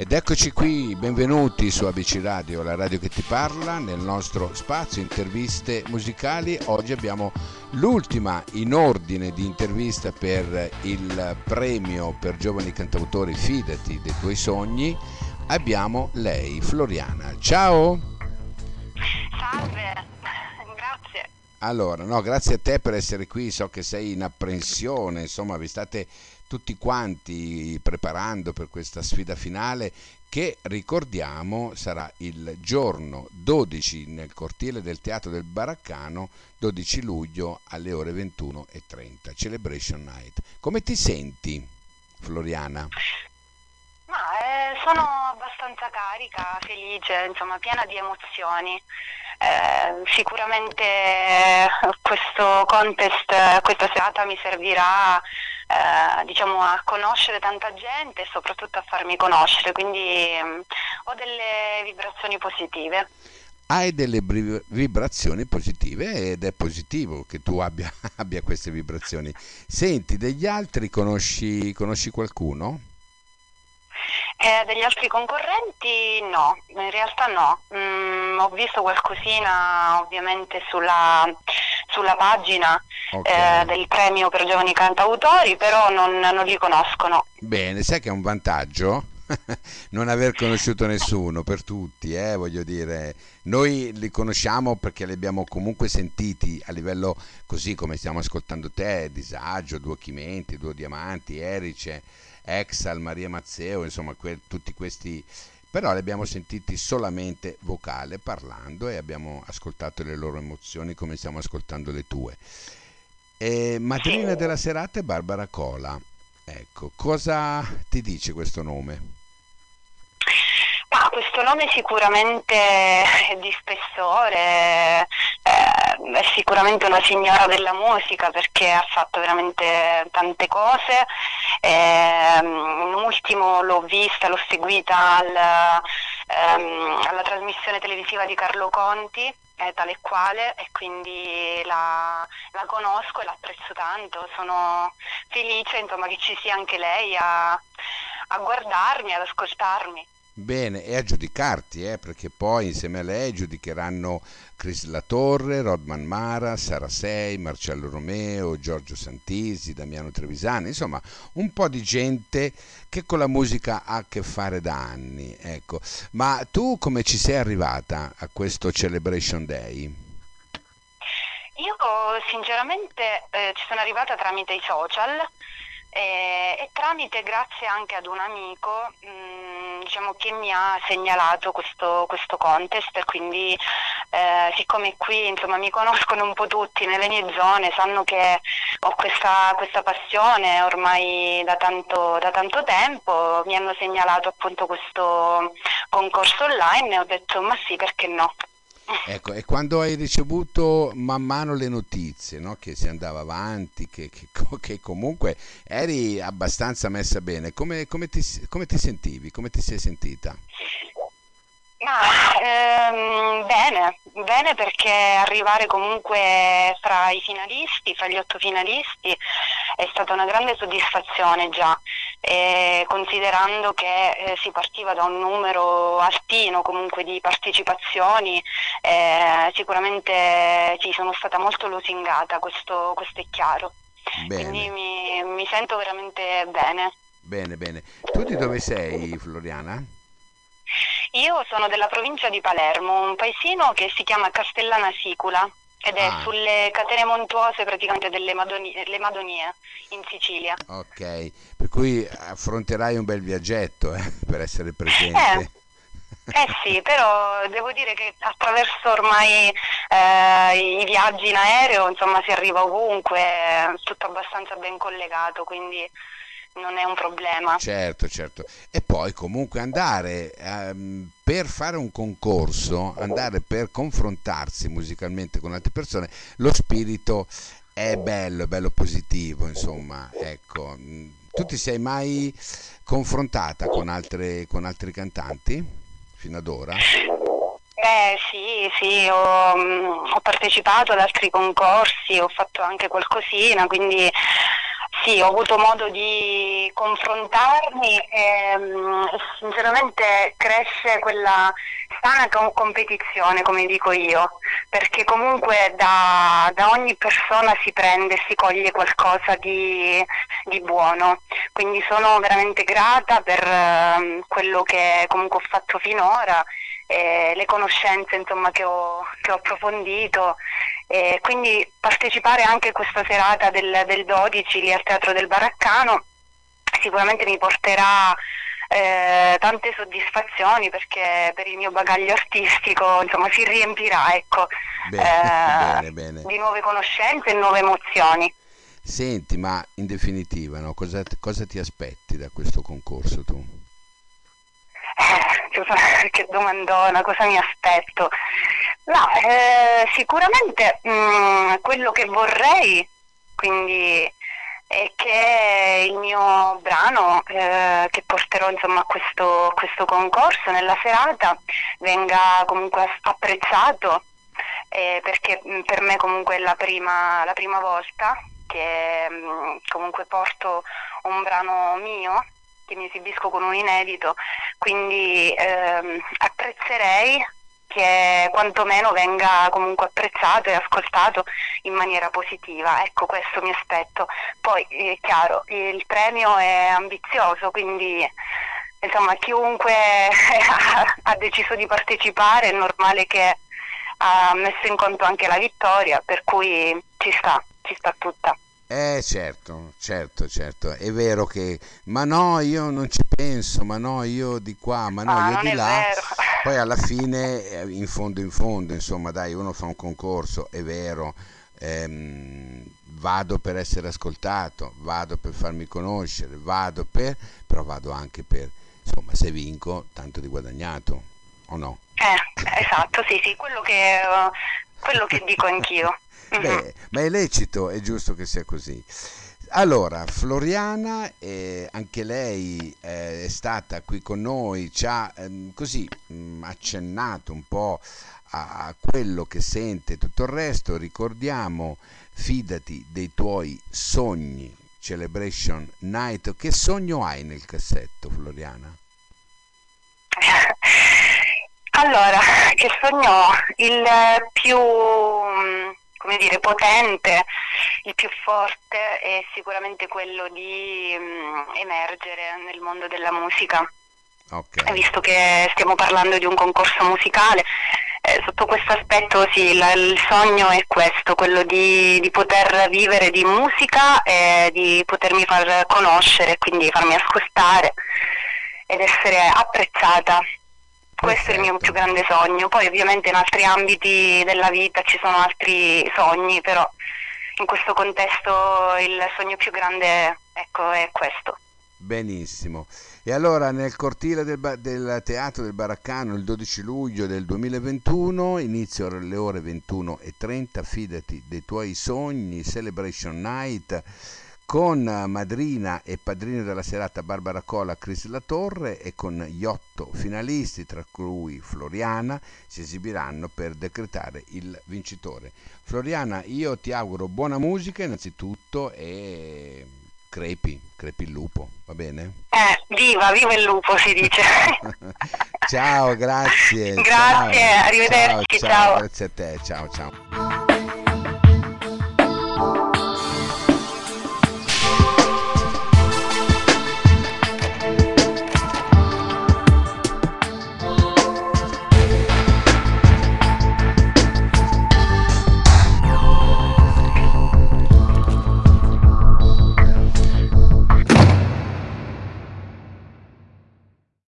Ed eccoci qui, benvenuti su ABC Radio, la radio che ti parla, nel nostro spazio interviste musicali. Oggi abbiamo l'ultima in ordine di intervista per il premio per giovani cantautori Fidati dei tuoi sogni. Abbiamo lei, Floriana. Ciao! Salve, grazie. Allora, no, grazie a te per essere qui, so che sei in apprensione, insomma, vi state tutti quanti preparando per questa sfida finale che ricordiamo sarà il giorno 12 nel cortile del Teatro del Baraccano, 12 luglio alle ore 21.30, Celebration Night. Come ti senti, Floriana? Ma eh, sono abbastanza carica, felice, insomma, piena di emozioni. Eh, sicuramente questo contest, questa serata mi servirà eh, diciamo, a conoscere tanta gente e soprattutto a farmi conoscere, quindi mh, ho delle vibrazioni positive. Hai delle vibrazioni positive ed è positivo che tu abbia, abbia queste vibrazioni. Senti, degli altri conosci, conosci qualcuno? Eh, degli altri concorrenti no, in realtà no. Mm, ho visto qualcosina ovviamente sulla, sulla pagina okay. eh, del premio per giovani cantautori, però non, non li conoscono. Bene, sai che è un vantaggio? non aver conosciuto nessuno per tutti, eh, voglio dire, noi li conosciamo perché li abbiamo comunque sentiti a livello così come stiamo ascoltando te, Disagio, Duo Chimenti, Duo Diamanti, Erice, Exal, Maria Mazzeo, insomma que- tutti questi però li abbiamo sentiti solamente vocale parlando e abbiamo ascoltato le loro emozioni come stiamo ascoltando le tue. E madrina della serata è Barbara Cola. Ecco, cosa ti dice questo nome? Ah, questo nome sicuramente è di spessore, eh, è sicuramente una signora della musica perché ha fatto veramente tante cose. Eh, in ultimo l'ho vista, l'ho seguita al, ehm, alla trasmissione televisiva di Carlo Conti, tale e quale, e quindi la, la, conosco e l'apprezzo tanto. Sono felice insomma, che ci sia anche lei a, a guardarmi, ad ascoltarmi. Bene, e a giudicarti, eh, perché poi insieme a lei giudicheranno Chris Latorre, Rodman Mara, Sara Sei, Marcello Romeo, Giorgio Santisi, Damiano Trevisani, insomma un po' di gente che con la musica ha a che fare da anni. Ecco. Ma tu come ci sei arrivata a questo Celebration Day? Io sinceramente eh, ci sono arrivata tramite i social e, e tramite, grazie anche ad un amico, mh, mm, diciamo, che mi ha segnalato questo, questo contest, quindi eh, siccome qui insomma, mi conoscono un po' tutti nelle mie zone, sanno che ho questa, questa passione ormai da tanto, da tanto tempo, mi hanno segnalato appunto questo concorso online e ho detto ma sì, perché no? Ecco, e quando hai ricevuto man mano le notizie, no? che si andava avanti, che, che, che, comunque eri abbastanza messa bene, come, come, ti, come ti sentivi, come ti sei sentita? Ma ehm, bene, bene perché arrivare comunque fra i finalisti, fra gli otto finalisti, è stata una grande soddisfazione già, eh, considerando che eh, si partiva da un numero altino comunque di partecipazioni, eh, sicuramente sì, sono stata molto lusingata, questo, questo è chiaro. Bene. Quindi mi, mi sento veramente bene. Bene, bene. Tu di dove sei, Floriana? Io sono della provincia di Palermo, un paesino che si chiama Castellana Sicula ed è ah. sulle catene montuose praticamente delle Madonie, Madonie, in Sicilia. Ok, per cui affronterai un bel viaggetto eh, per essere presente. Eh. Eh sì, però devo dire che attraverso ormai eh, i viaggi in aereo, insomma, si arriva ovunque, è tutto abbastanza ben collegato, quindi non è un problema. Certo, certo. E poi comunque andare um, per fare un concorso, andare per confrontarsi musicalmente con altre persone, lo spirito è bello, è bello positivo, insomma, ecco. Tu ti sei mai confrontata con, altre, con altri cantanti fino ad ora? Eh sì, sì, ho, ho partecipato ad altri concorsi, ho fatto anche qualcosina, quindi sì, ho avuto modo di confrontarmi e, mm, sinceramente cresce quella sana competizione, come dico io, perché comunque da, da ogni persona si prende si coglie qualcosa di, di, buono. Quindi sono veramente grata per uh, quello che comunque ho fatto finora, le conoscenze insomma, che, ho, che ho approfondito e quindi partecipare anche a questa serata del, del 12 lì al Teatro del Baraccano sicuramente mi porterà eh, tante soddisfazioni perché per il mio bagaglio artistico insomma si riempirà ecco, bene, eh, bene, bene. di nuove conoscenze e nuove emozioni. Senti, ma in definitiva no, cosa, cosa ti aspetti da questo concorso tu? Eh, che domandona, cosa mi aspetto? No, eh, sicuramente mh, mm, quello che vorrei, quindi è che il mio brano eh, che porterò insomma, a questo, questo, concorso nella serata venga comunque apprezzato eh, perché mh, mm, per me comunque è la prima, la prima volta che mh, mm, comunque porto un brano mio che mi esibisco con un inedito, quindi ehm, apprezzerei che quantomeno venga comunque apprezzato e ascoltato in maniera positiva. Ecco, questo mi aspetto. Poi è chiaro, il premio è ambizioso, quindi insomma chiunque ha deciso di partecipare è normale che ha messo in conto anche la vittoria, per cui ci sta, ci sta tutta. Eh certo, certo, certo, è vero che, ma no, io non ci penso, ma no, io di qua, ma no, ah, io di là. Vero. Poi alla fine, eh, in fondo in fondo, insomma, dai, uno fa un concorso, è vero, ehm, vado per essere ascoltato, vado per farmi conoscere, vado per, però vado anche per, insomma, se vinco, tanto di guadagnato, o no? Eh, esatto, sì, sì, quello che, uh, quello che dico anch'io. Beh, ma è lecito, è giusto che sia così. Allora, Floriana, eh, anche lei eh, è stata qui con noi, ci ha ehm, così mh, mm, accennato un po' a, a, quello che sente tutto il resto. Ricordiamo, fidati dei tuoi sogni, Celebration Night. Che sogno hai nel cassetto, Floriana? Allora, che sogno ho? Il più come dire, potente, il più forte è sicuramente quello di mm, emergere nel mondo della musica. Okay. Visto che stiamo parlando di un concorso musicale, eh, sotto questo aspetto sì, la, il sogno è questo, quello di, di, poter vivere di musica e di potermi far conoscere, quindi farmi ascoltare ed essere apprezzata questo è il mio più grande sogno. Poi ovviamente in altri ambiti della vita ci sono altri sogni, però in questo contesto il sogno più grande ecco, è questo. Benissimo. E allora nel cortile del, del, Teatro del Baraccano il 12 luglio del 2021, inizio alle ore 21.30, fidati dei tuoi sogni, Celebration Night con madrina e padrino della serata Barbara Cola, Cris La Torre e con gli otto finalisti, tra cui Floriana, si esibiranno per decretare il vincitore. Floriana, io ti auguro buona musica innanzitutto e crepi, crepi il lupo, va bene? Eh, viva, viva il lupo si dice. ciao, grazie. grazie, ciao. arrivederci, ciao, ciao. Grazie a te, ciao ciao.